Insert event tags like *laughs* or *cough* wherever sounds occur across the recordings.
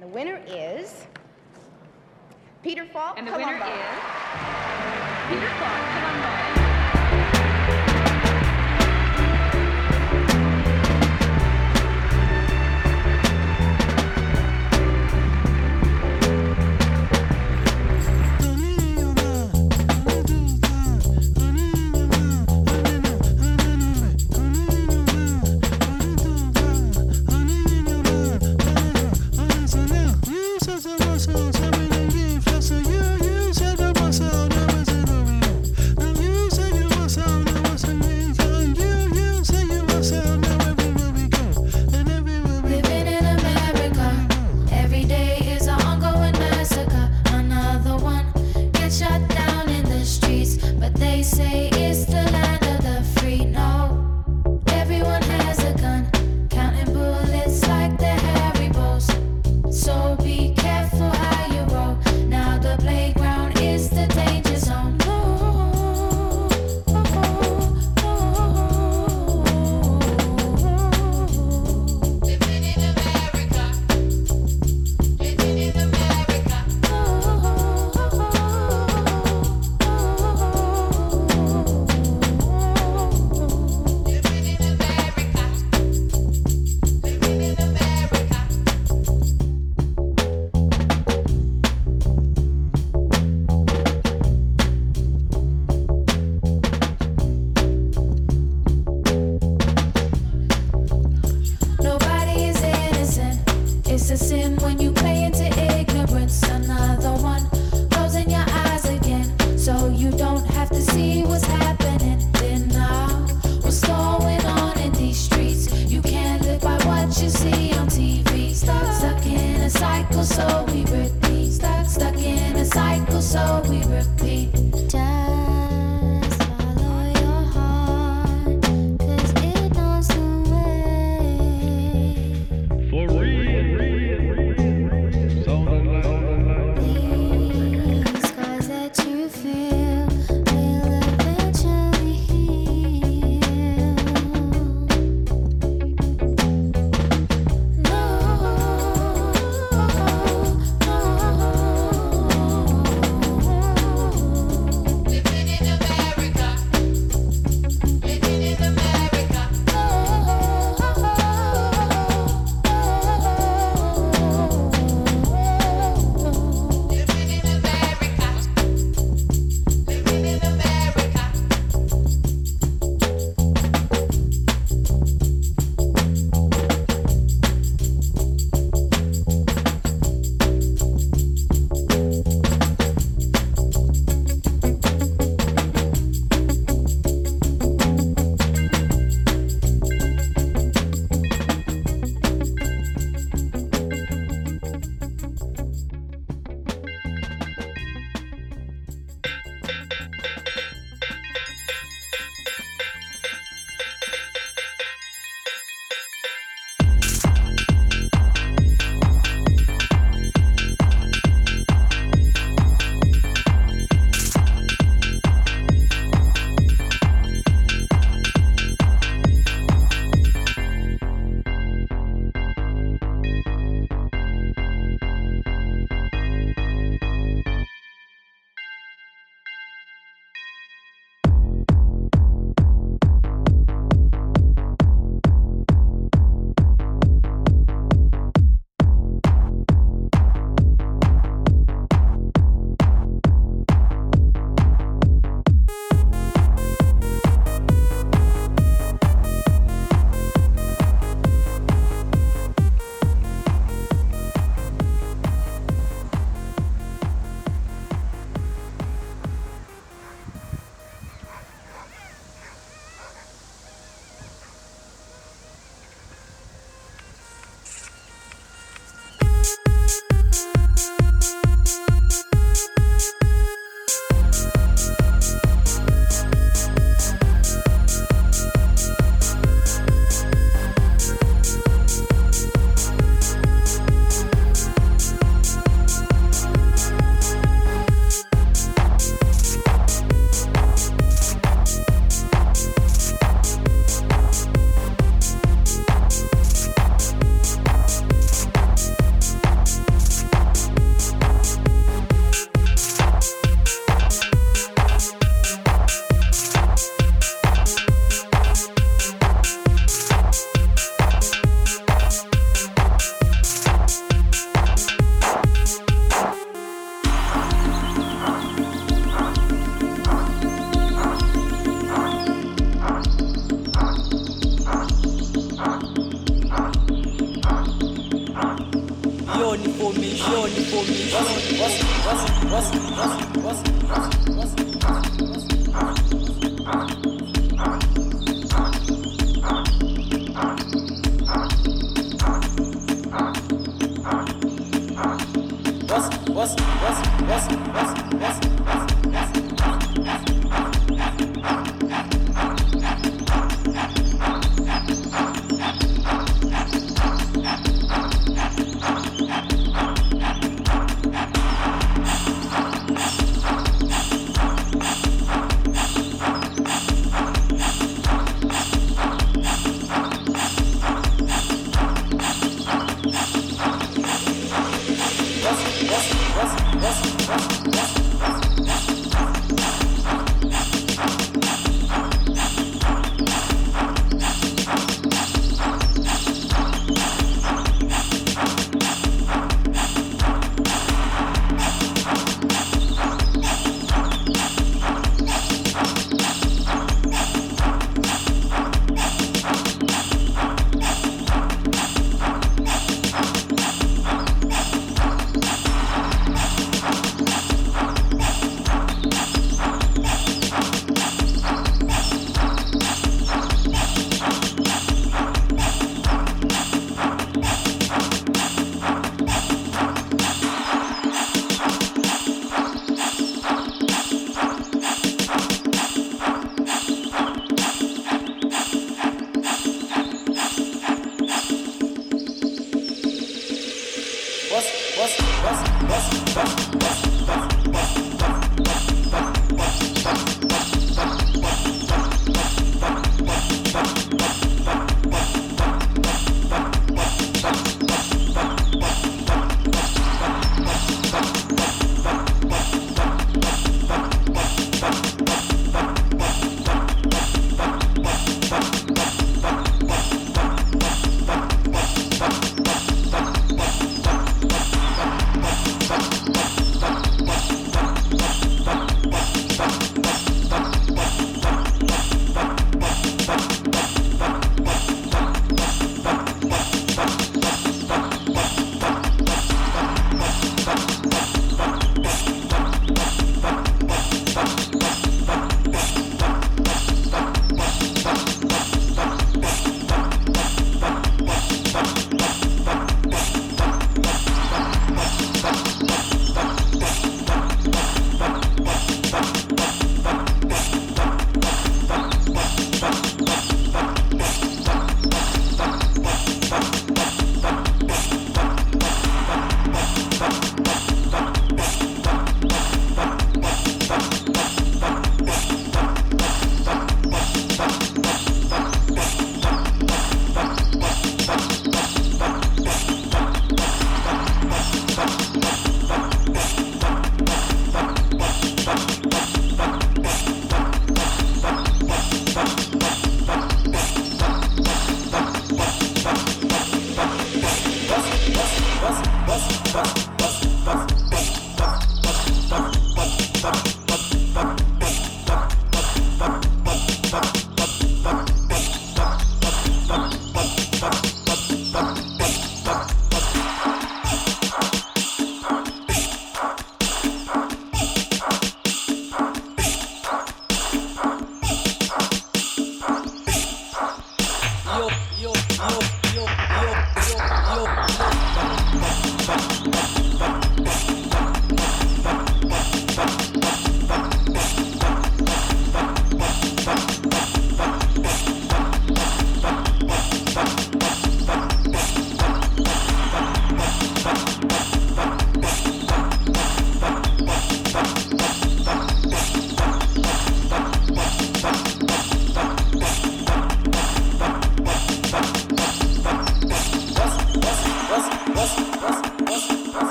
And the winner is Peter Falk. And the Columbo. winner is Peter Falk Columbo.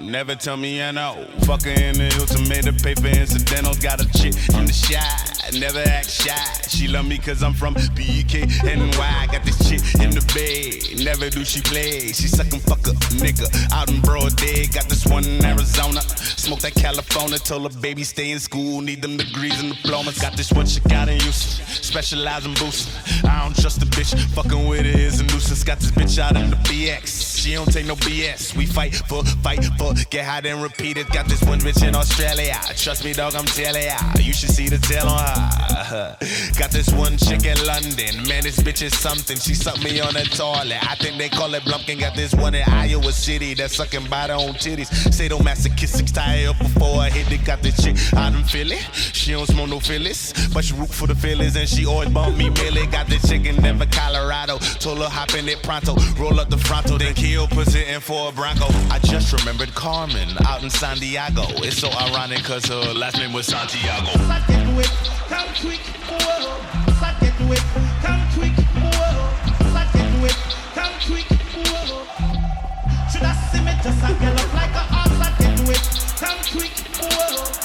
Never tell me NO. Fuck her in the Hilton, made her pay for incidentals. Got a chick in the Chi, never act shy. She love me cause I'm from BK NY. Got this chick in the bed, never do she play. She suckin' fuck a nigga out in broad day. Got this one in Arizona, smoke that California. Told her baby stay in school, need them degrees and diplomas. Got this one chick got in Houston, specialize in boosting. I don't trust a bitch, fuckin' with her is a nuisance. Got this bitch out in the BX, she don't take no BS. We fight for, fight for, get hot and repeat it. Got this one bitch in Australia, trust me dog, I'm telling ya. You should see the tail on her. *laughs* Got this one chick in London, man this bitch is something. She sucked me on the toilet, I think they call it blumpkin. Got this one in Iowa City that's sucking by their own titties. Sadomasochistic, tie up before I hit it. Got this chick out in Philly, she don't smoke no Phillies, but she root for the Phillies and she always bump Meek Milly. Got this chick in Denver, Colorado, told her hop in it pronto, roll up the fronto, then kill, pussy in for a Bronco. I just remembered Carmen out in San Diego. It's so ironic cause her last name was Santiago. It it it. Should I see me just a girl up like a horse? It come quick, whoa.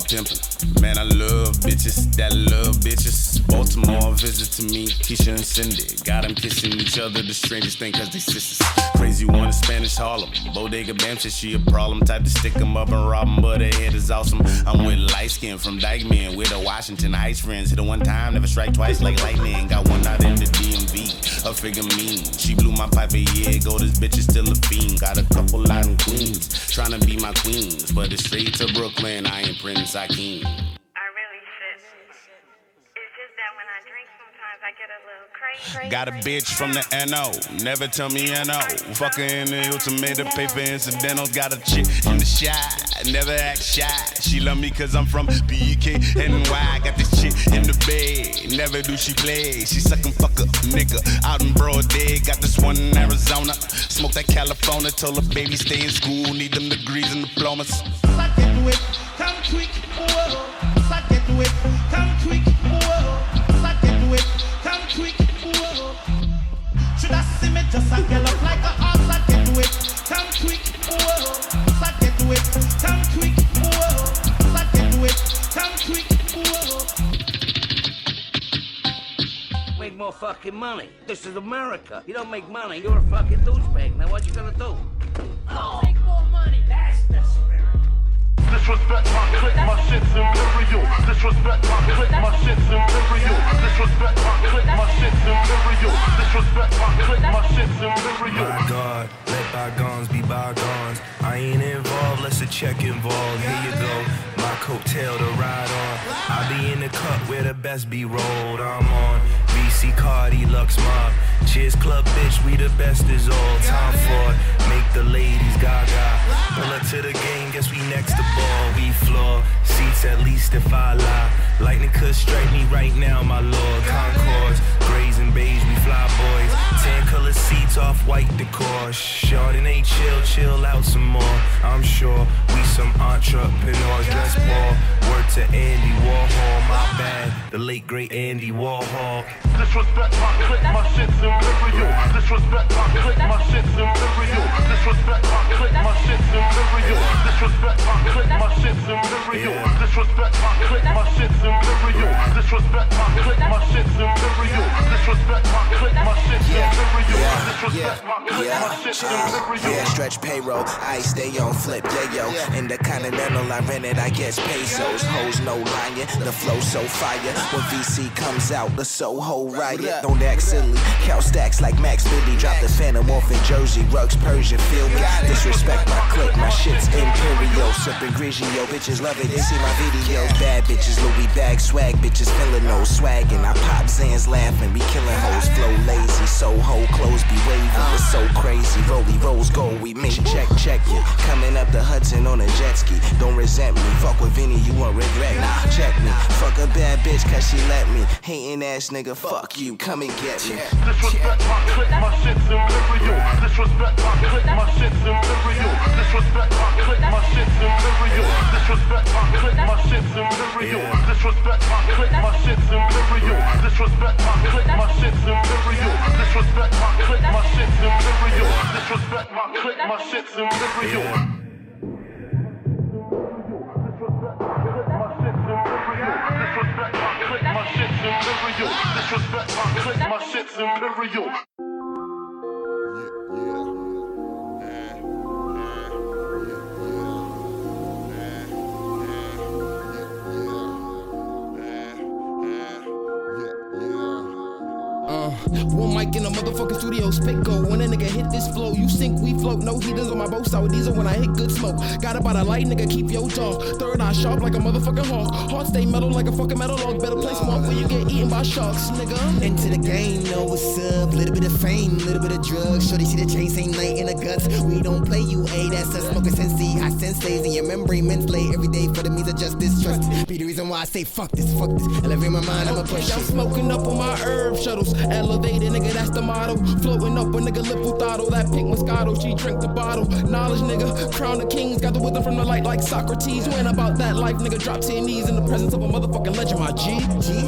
About pimping. Man, I love bitches that love bitches. Baltimore visit to me, Keisha and Cindy. Got them kissing each other, the strangest thing, cause they sisters. Crazy one in Spanish Harlem. Bodega Bam said she a problem. Type to stick 'em up and rob 'em, but her head is awesome. I'm with light skin from Dyckman, with the Washington Ice friends. Hit her one time, never strike twice like lightning. Got one out in the A figure mean. She blew my pipe a year ago. This bitch is still a fiend. Got a couple out in Queens. Tryna be my queens. But it's straight to Brooklyn. I ain't Prince Akeem. I really should. It's just that when I drink, sometimes I get a little crazy. Got a bitch from the NO, never tell me NO. Fuck her in the Hilton, made her pay for incidentals. Got a chick in the Chi, never act shy. She love me cause I'm from BK NY. Got this chick in the bed, never do she play. She suckin' fuck a nigga out in broad day. Got this one in Arizona, smoke that California. Told her baby stay in school, need them degrees and diplomas. Suck it with, come quick, whoa. Suck it with, come quick, quick, whoa. Should I see me just a girl up like a horse? Suck it come quick, whoa. Suck it come quick, whoa. Suck it come quick, whoa. Make more fucking money. This is America. You don't make money, you're a fucking douchebag. Now what you gonna do? Oh, Disrespect my click, my shit's imperial. Disrespect my click, my shit's imperial. Disrespect my click, my shit's imperial. Disrespect my click, my shit's imperial. My God, let bygones be bygones. I ain't involved, let's a check involved. Here you go, my coattail to ride on. I be in the cup where the best be rolled. I'm on VC Cardi, Lux Mob. Cheers Club, bitch, we the best is all. Time for. Make the ladies gaga. Pull up to the game, guess we next to ball. We floor, seats at least if I lie. Lightning could strike me right now, my lord. Concords, grays and beige, we fly boys. Tan color seats off white decor. Chardonnay chill, chill out some more. I'm sure we some entrepreneurs. Dress ball, word to Andy Warhol. My bad, the late great Andy Warhol. Disrespect my click, my shit's imperial. Disrespect my click, my shit's imperial. Disrespect my click, my shit's imperial. Disrespect my click, my shit's imperial. Disrespect my click, my shit's imperial. Disrespect my click, my shit's imperial. Disrespect my click, my shit's imperial. Disrespect my click, my shit's imperial. Yeah, stretch payroll, I stay on flip, yeah yo. In the Continental, I rent it, I guess pesos. Hoes no lying, the flow so fire. When VC comes out, the Soho riot. Don't act silly, count stacks like Max Biddy. Drop the Phantom off in Jersey, Rugs Persian, feel me. Disrespect my clique, my shit's imperial. Sipping Grigio, bitches love it, they see my videos. Bad bitches, Louis bag, swag bitches, feeling no swaggin'. I pop Zans laughing, be killing hoes, flow lazy. Soho clothes be waving, it's so so crazy. Rolly rose gold, we make check, check it. Coming up the Hudson on a jet ski. Don't resent me. Fuck with Vinny, you won't regret me. Check me. Fuck a bad bitch cause she let me. Hating ass nigga, fuck you. Come and get me. Disrespect my click, my shit's imperial. Disrespect my click, my shit's imperial. Disrespect my click, my shit's imperial. Disrespect my click, my shit's imperial. Disrespect my click, my shit's imperial. Disrespect my click, my shit's imperial. Disrespect my click, my shit's imperial. Disrespect my click, my shit's imperial. Disrespect my click, my shit's imperial. Disrespect my click, my shit's imperial. One mic in a motherfucking studio, spit go. When a nigga hit this flow, you sink, we float. No heaters on my boat, sour diesel when I hit good smoke. Got about a light, nigga, keep your jaw. Third eye sharp like a motherfucking hawk. Heart stay metal like a fucking metal log. Better place mark where you get eaten by sharks, nigga. Into the game, know what's up. Little bit of fame, little bit of drugs. Shorty see the chain, same night in the guts. We don't play you, a that's us. Smoking sensei, high sensays in your memory, mentally. Every day for the means of justice, trust. Be the reason why I say fuck this, fuck this. Elevate my mind, I'ma push I'm smoking up on my herb shuttles. Elevated, nigga, that's the motto. Floating up a nigga lip with throttle. Oh, that pink Moscato, she drink the bottle. Knowledge, nigga. Crown of kings. Got the wisdom from the light like Socrates. You ain't about that life, nigga. Drop to your knees in the presence of a motherfucking legend, my G. G,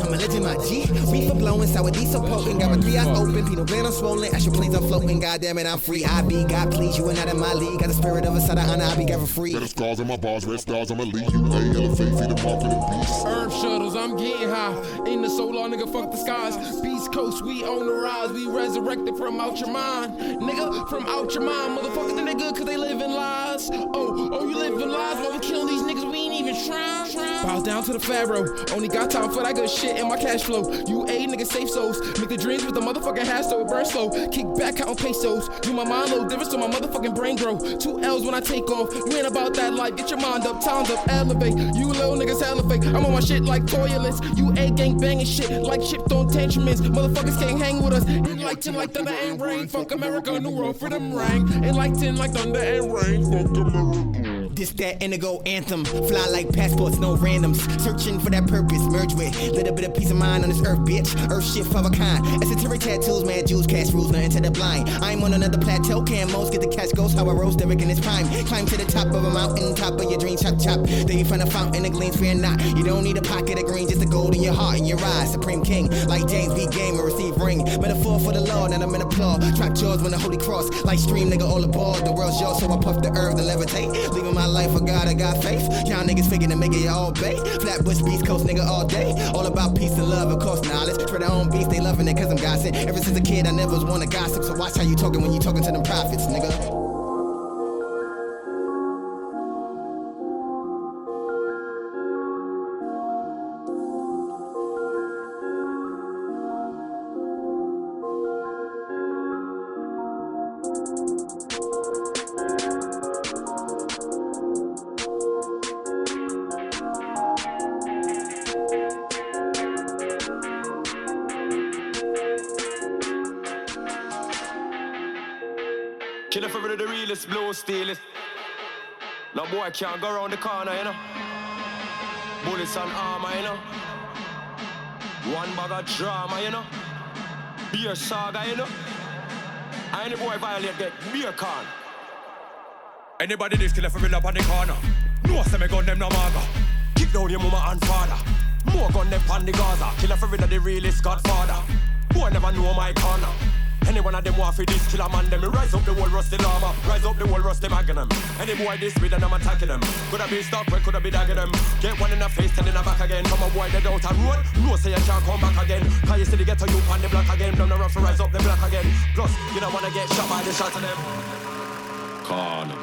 I'm a legend, my G. Reefer blowing, sour diesel poking. Got my three eyes open, Pinot Grigio swollen. Astral planes are floating. God damn it, I'm free. I be God, please. You ain't out of my league. Got the spirit of a side of honor. I be got for free. Red scars on my bars, red stars on my lead. You a elevate, see the mark in the beast. Herb shuttles, I'm getting high. In the solar, nigga, fuck the skies. Beast Coast, we on the rise. We resurrected from out your mind. Nigga, from out your mind. Motherfuckers they good cause they live in lies. Oh, oh, you live in lies. While we killing these niggas, Bow down to the pharaoh. Only got time for that good shit in my cash flow. You a nigga safe souls. Make the dreams with the motherfucking hash so it burn slow. Kick back counting pesos. You my mind low difference so my motherfucking brain grow. Two L's when I take off. You ain't about that life. Get your mind up, time's up, elevate. You little niggas fake. I'm on my shit like toilets. You a gang banging shit like shipped on tantruments. Motherfuckers can't hang with us. Enlighten like thunder and rain. Fuck America, new world freedom ring. Enlighten like thunder and rain. Fuck America. This that indigo anthem. Fly like passports, no randoms. Searching for that purpose. Merge with little bit of peace of mind on this earth, bitch. Earth shift of a kind. Esoteric tattoos, mad Jews, cash rules, nothing to the blind. I'm on another plateau. Can most get the catch ghost? How I rose Derek in his prime. Climb to the top of a mountain, top of your dream, chop chop. Then you find a fountain that gleams, fear not. You don't need a pocket of green, just a gold in your heart and your eyes. Supreme King, like James B. Game and receive ring. Metaphor for the Lord, and I'm in applaud. Trap jaws when the holy cross. Like stream, nigga, all aboard. The world's yours, so I puff the earth and levitate. Leaving my life for God, I got faith. Y'all niggas figuring to make it all bay. Flatbush Beast Coast, nigga, all day. All about peace and love, of course, knowledge. For their own beast, they loving it cause I'm gossip. Ever since a kid, I never was one to gossip. So watch how you talking when you talking to them prophets, nigga. Blue steelest. No boy can't go around the corner, you know. Bullets and armor, you know. One bag of drama, you know. Beer saga, you know. Any boy violate get beer can. Anybody this killer for real up on the corner. No say me gun them no maga. Kick down your mama and father. More gun them pan the Gaza. Killer for real the realest godfather. Boy never know my corner. Any one of them want for this killer man, them rise up the whole rusty llama, rise up the whole rusty magnum. Any boy this with and I'm attacking them. Coulda be stuck, where coulda be dagging them. Get one in the face, ten in the back again. Come a boy that out a road, no say you can't come back again. Cause you see the ghetto you on the block again. From the rough rise up the block again. Plus, you don't wanna get shot by the shot of them. Corner.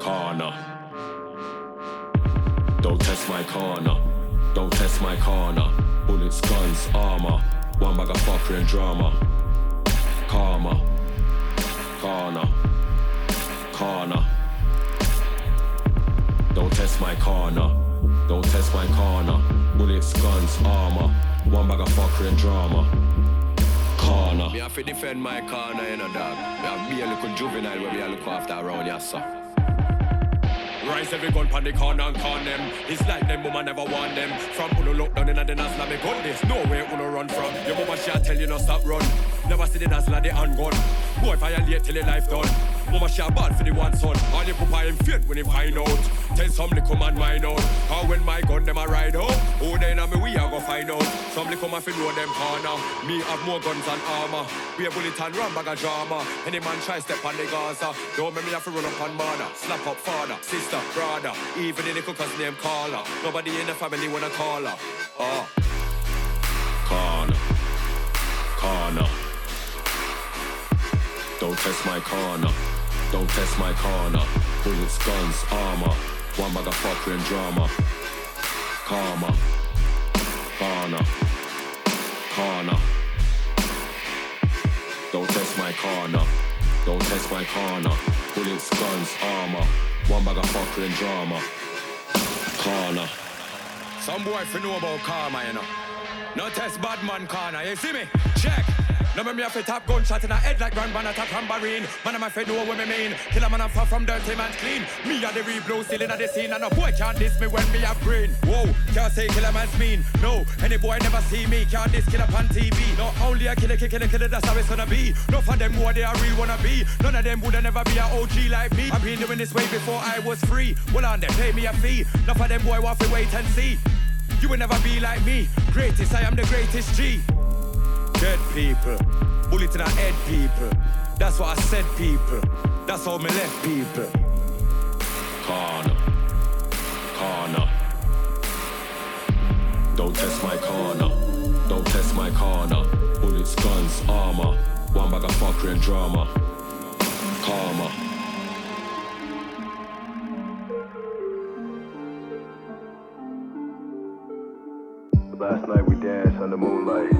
Corner. Don't test my corner. Don't test my corner. Bullets, guns, armor. One bag of fuckery and drama. Karma. Corner. Corner. Don't test my corner. Don't test my corner. Bullets, guns, armor. One bag of fuckery and drama. Corner. Me have to defend my corner, you know, dog. Me have be a little juvenile where we are look after around here, so. Rise every gun pan the corner and con them. It's like them woman never want them. From Uno look down in the Nazla me gun this. No way Uno run from. Your mama shall tell you no stop run. Never see the Nazla the handgun. Boy violate till your life done. Mama shall bad for the one son. All your papa him fit when he find out. Tell some little man mine out. How when my gun them a ride out. Who then a me we a go find out. Some little man fi know them corner. Me have more guns and armor. We a bullet and run bag of drama. Any man try step on the Gaza. Don't make me have to run up on mother. Slap up father, sister, brother. Even the little cousin name caller. Nobody in the family wanna call her. Oh. Corner. Corner. Don't test my corner. Don't test my corner. Bullets, guns, armor. One fuckery and drama. Karma. Corner. Corner. Don't test my corner. Don't test my corner. Bullets, guns, armor. One fuckery and drama. Corner. Some boy fi know about karma, you know. No test bad man corner, you see me? Check. No me me have to tap gunshot in the head like Grand Ban attack tambourine. Man, I'm a fi know what me mean. Kill a man I'm far from dirty man's clean. Me a the real blue still in the scene, and no boy can't diss me when me have brain. Whoa, can't say kill a man's mean. No, any boy never see me can't diss kill up on TV. No, only a killer, killer, killer, that's how it's gonna be. No for them who they are real wanna be. None of them woulda never be a OG like me. I've been doing this way before I was free. Well on them, pay me a fee. No for them boy want to wait and see. You will never be like me. Greatest, I am the greatest G. Dead people, bullet in our head people. That's what I said, people. That's how me left people. Corner. Corner. Don't test my corner. Don't test my corner. Bullets, guns, armor. One bag of fuckery and drama. Karma. Last night we danced under moonlight.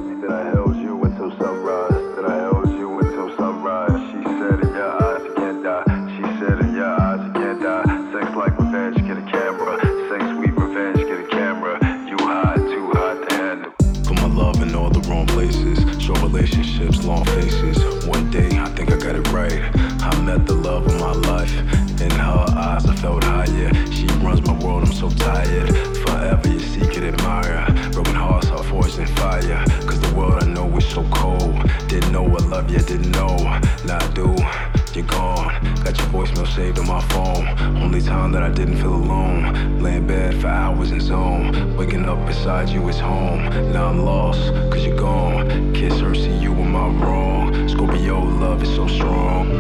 Saved on my phone. Only time that I didn't feel alone. Laying in bed for hours in zone. Waking up beside you is home. Now I'm lost, cause you're gone. Kiss her, see you in my wrong. Scorpio love is. So strong,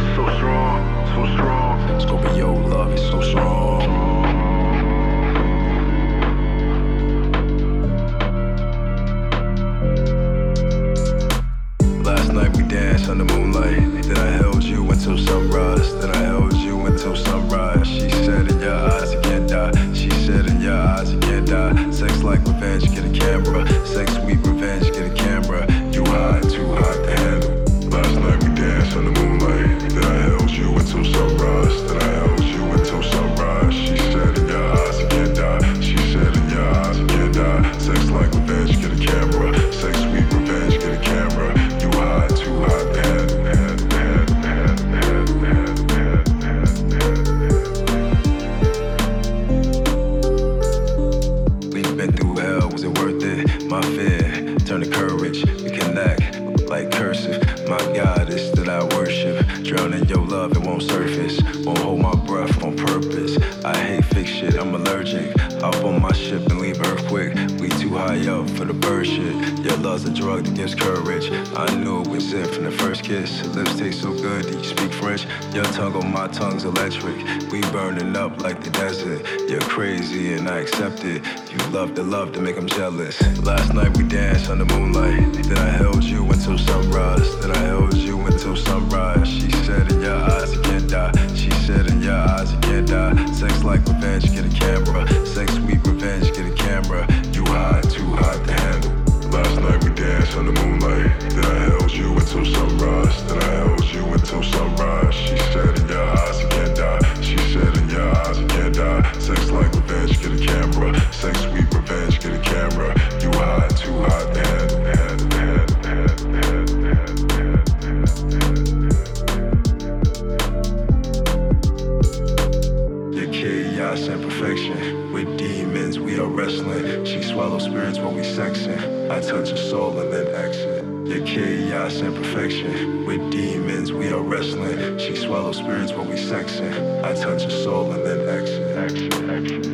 We burning up like the desert. You're crazy and I accept it. You love the love to make them jealous. Last night we danced under moonlight. Then I held you until sunrise. Then I held you until sunrise. She said in your eyes you can't die. She said in your eyes you can't die. Sex like revenge, get a camera. Sex sweet revenge, get a camera. You hot, too hot to handle. Last night we danced under moonlight. Then I held you until sunrise. Then I held you until sunrise. She said in your eyes you can't die. She said in your eyes you can't die. Sex like revenge, get a camera. Sex sweet revenge, get a camera. You hot, too hot to wrestling. She swallow spirits while we sexing. I touch her soul and then exit. The chaos and perfection. With demons, we are wrestling. She swallow spirits while we sexing. I touch her soul and then exit. Action, action.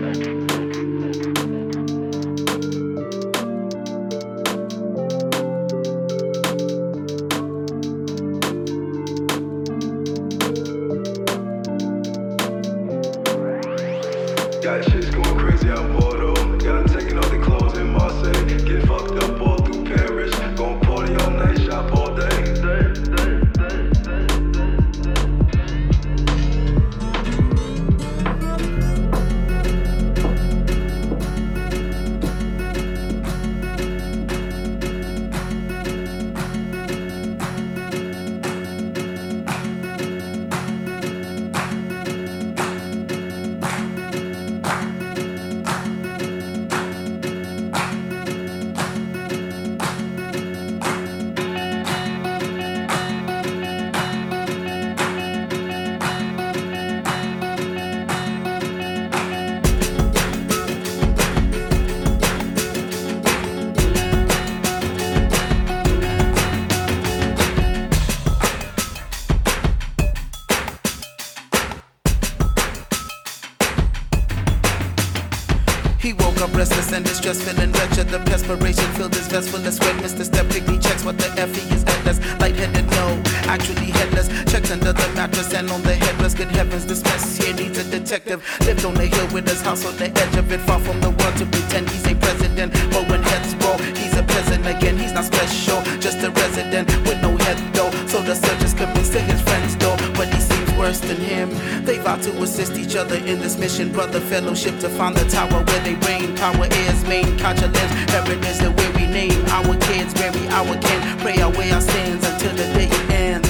Not special, just a resident with no head though. So the commits to his friends though, But he seems worse than him. They vow to assist each other in this mission. Brother fellowship to find the tower where they reign. Power is main, lives. Heritage the we name our kids, bury our kin. Pray away our sins until the day ends.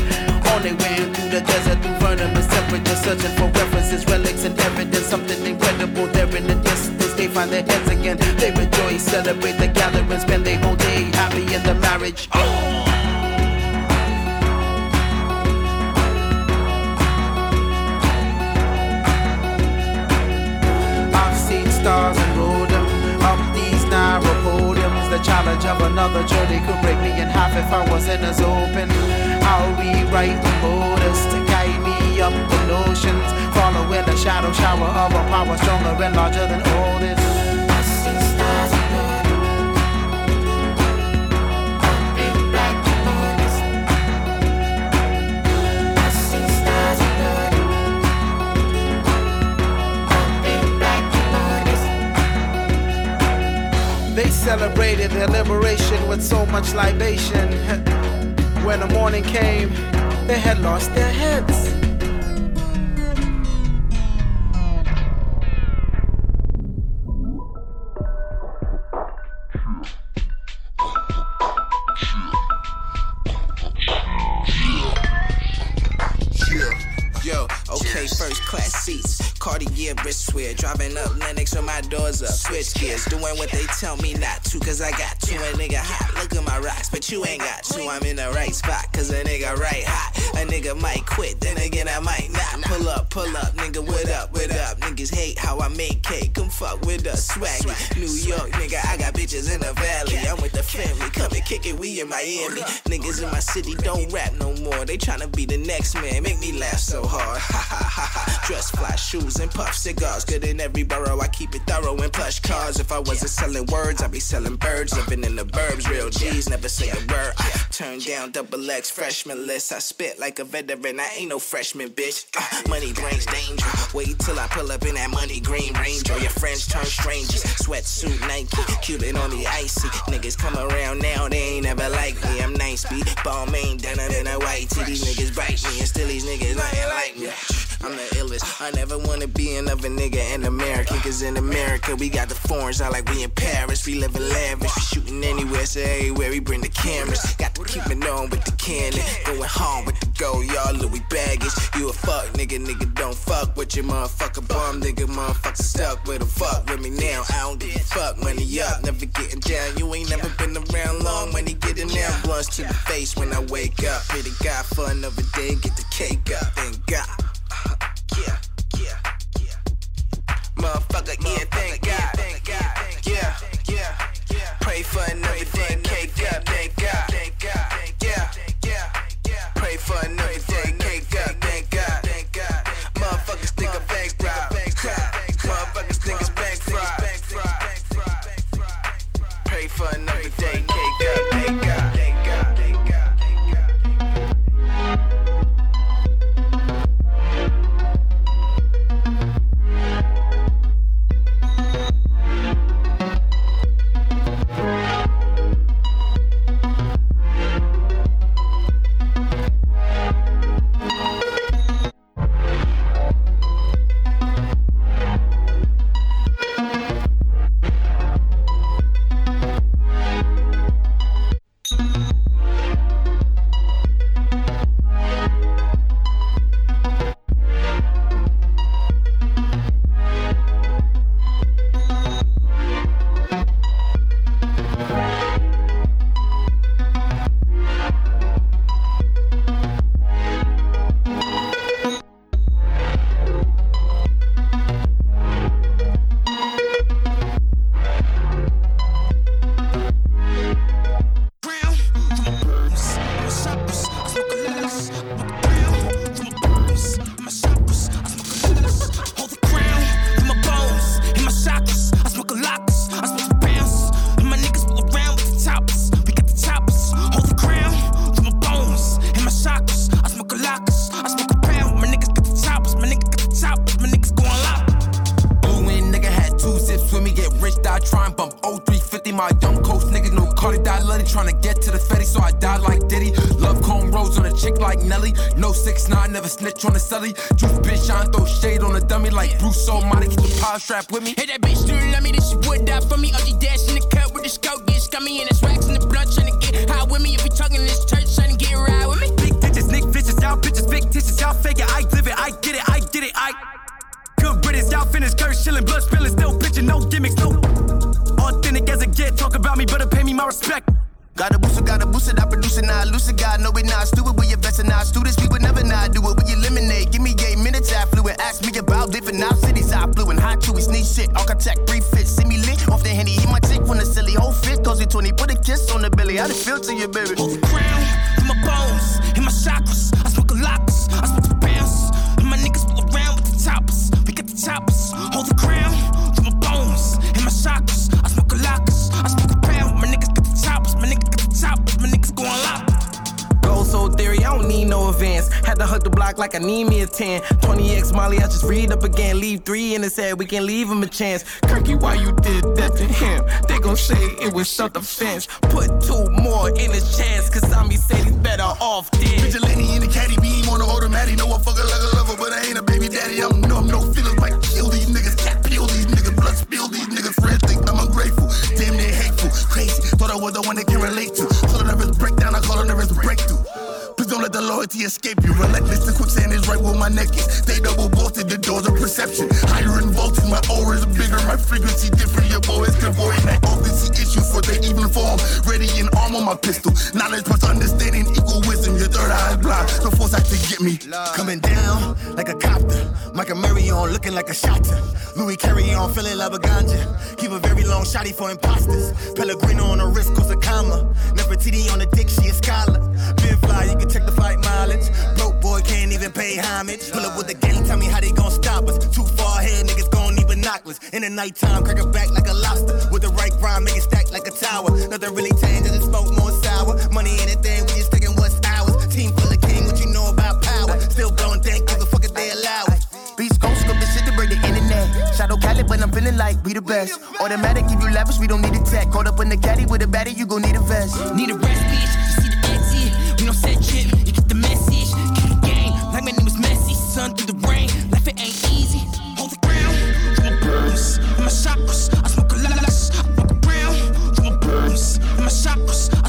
On they ran through the desert, through venomous temperatures, searching for references, relics, and evidence. Something incredible there in the distance. They find their heads again. They rejoice, celebrate the gathering, spend their whole day happy in the marriage. I've seen stars and rode up these narrow podiums. The challenge of another journey could break me in half if I wasn't as open. I'll rewrite the motors to guide me up the notions. Following the shadow shower of a power stronger and larger than all this. In in. They celebrated their liberation with so much libation. *laughs* When the morning came, they had lost their heads. Wristwear. Driving up Lenox with my doors up. Switch gears. Doing what they tell me not to. Cause I got two. A nigga hot. Look at my rocks. But you ain't got two. I'm in the right spot. Cause a nigga right hot. A nigga might quit. Then again, I might not. Pull up, pull up. Nigga, what up, what up? Niggas hate how I make cake. Come fuck with us. Swaggy. New York, nigga. I got bitches in the valley. I'm with the family. Come and kick it. We in Miami. Niggas in my city don't rap no more. They tryna be the next man. Make me laugh so hard. *laughs* Ha ha ha ha. Dress fly shoes and puff cigars. Good in every borough. I keep it thorough in plush cars. If I wasn't selling words, I'd be selling birds. Living in the burbs. Real G's never say a word. I turn down double X freshman list. I spit like a veteran. I ain't no freshman, bitch. Uh, money brings danger. Wait till I pull up in that money green ranger. Your friends turn strangers. Sweatsuit Nike. Cupid on the icy. Niggas come around now. They ain't never like me. I'm nice beat. Balmain denim in a white tee. These niggas bite me. And still these niggas nothing like me. I never wanna be another nigga in America. Cause in America, we got the foreigns out like we in Paris. We living lavish. We shooting anywhere, so everywhere we bring the cameras. Got to keep it on with the cannon. Going home with the go, y'all Louis baggage. You a fuck nigga, nigga don't fuck with your motherfucker bum. Nigga, motherfucker stuck with a fuck with me now. I don't give a fuck, money up, never getting down. You ain't never been around long, money getting down. Blunts to the face when I wake up. Pray to God for another day, get the cake up. Thank God. motherfucker, yeah, thank God. Yeah, yeah, pray for another day, cake up, thank God. Yeah, yeah, pray for another day, cake up. Respect. Got a booster, got a booster, I produce it now. it. God, no, we not stupid. We investing now. Students, we would never not do it. We eliminate. Give me eight minutes affluent. Ask me about different now cities. I flew in hot chewy, sneak shit. Architect, three fit. See me lit off the henny. He my chick when the silly. Whole fit, Cause cozy 20. Put a kiss on the belly. How it feel to you, baby? The like I need me a 10. 20x Molly, I just read up again. Leave three in his head, we can leave him a chance. Kirky, why you did that to him? They gon' say it was self defense. Put two more in his chance, cause Zombie said he's better off dead. Vigilante in the The loyalty escape you. Relentless, the quicksand is right where my neck is. They double bolted the doors of perception. Higher in voltage, my aura is bigger, my frequency different. Your boy is clairvoyant. I often see issues for their even form. Ready in arm on my pistol. Knowledge plus understanding, equal wisdom. Your third eye is blind. The force out to get me. Coming down like a copter. Michael Murray on looking like a shotter. Louis Carry on feeling like a ganja. Keep a very long shotty for imposters. Pellegrino on the wrist, cause a comma. Nefertiti on the dick, she a scholar. Been fly, you can check the fight mileage. Broke boy can't even pay homage. Pull up with the gang, tell me how they gon' stop us. Too far ahead, niggas gon' need binoculars. In the nighttime, crack it back like a lobster. With the right grind, make it stack like a tower. Nothing really changed, just smoke more sour. Money anything, we just taking what's ours. Team full of king, what you know about power? Still blowing dank, give a fuck if they allow it. Beast gon' scope the shit to break the internet. Shadow Cali, but I'm feeling like we the best. Automatic, give you lavish, we don't need a tech. Caught up in the caddy with a baddie, you gon' need a vest. Need a rest, bitch. Chip. You get the message. Keep the game. Like my name is Messi. Sun through the rain. Life it ain't easy. Hold the ground. You my burns. My chakras. I smoke a. I walk around. You my burns. My chakras.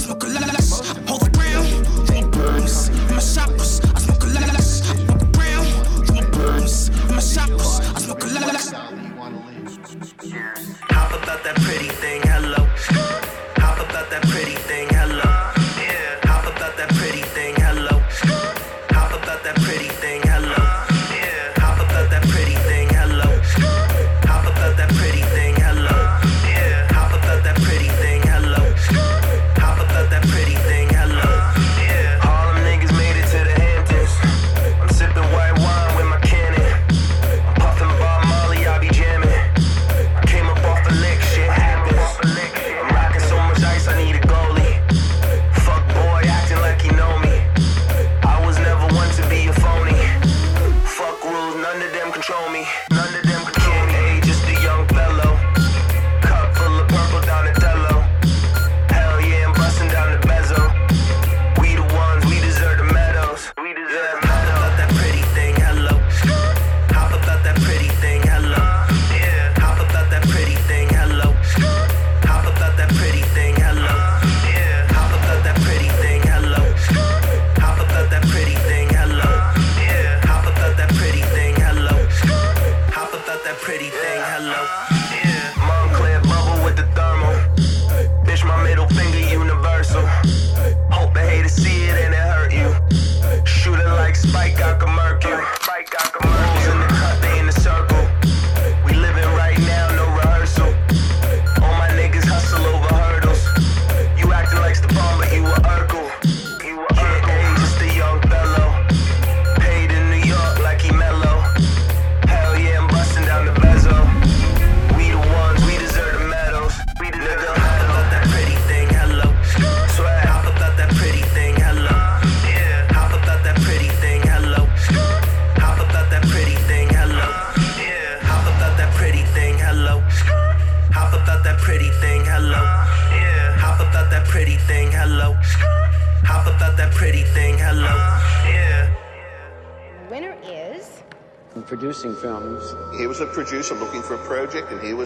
pretty thing. Hello.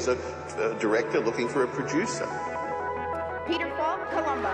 A, a director looking for a producer. Peter Falk, Columbo.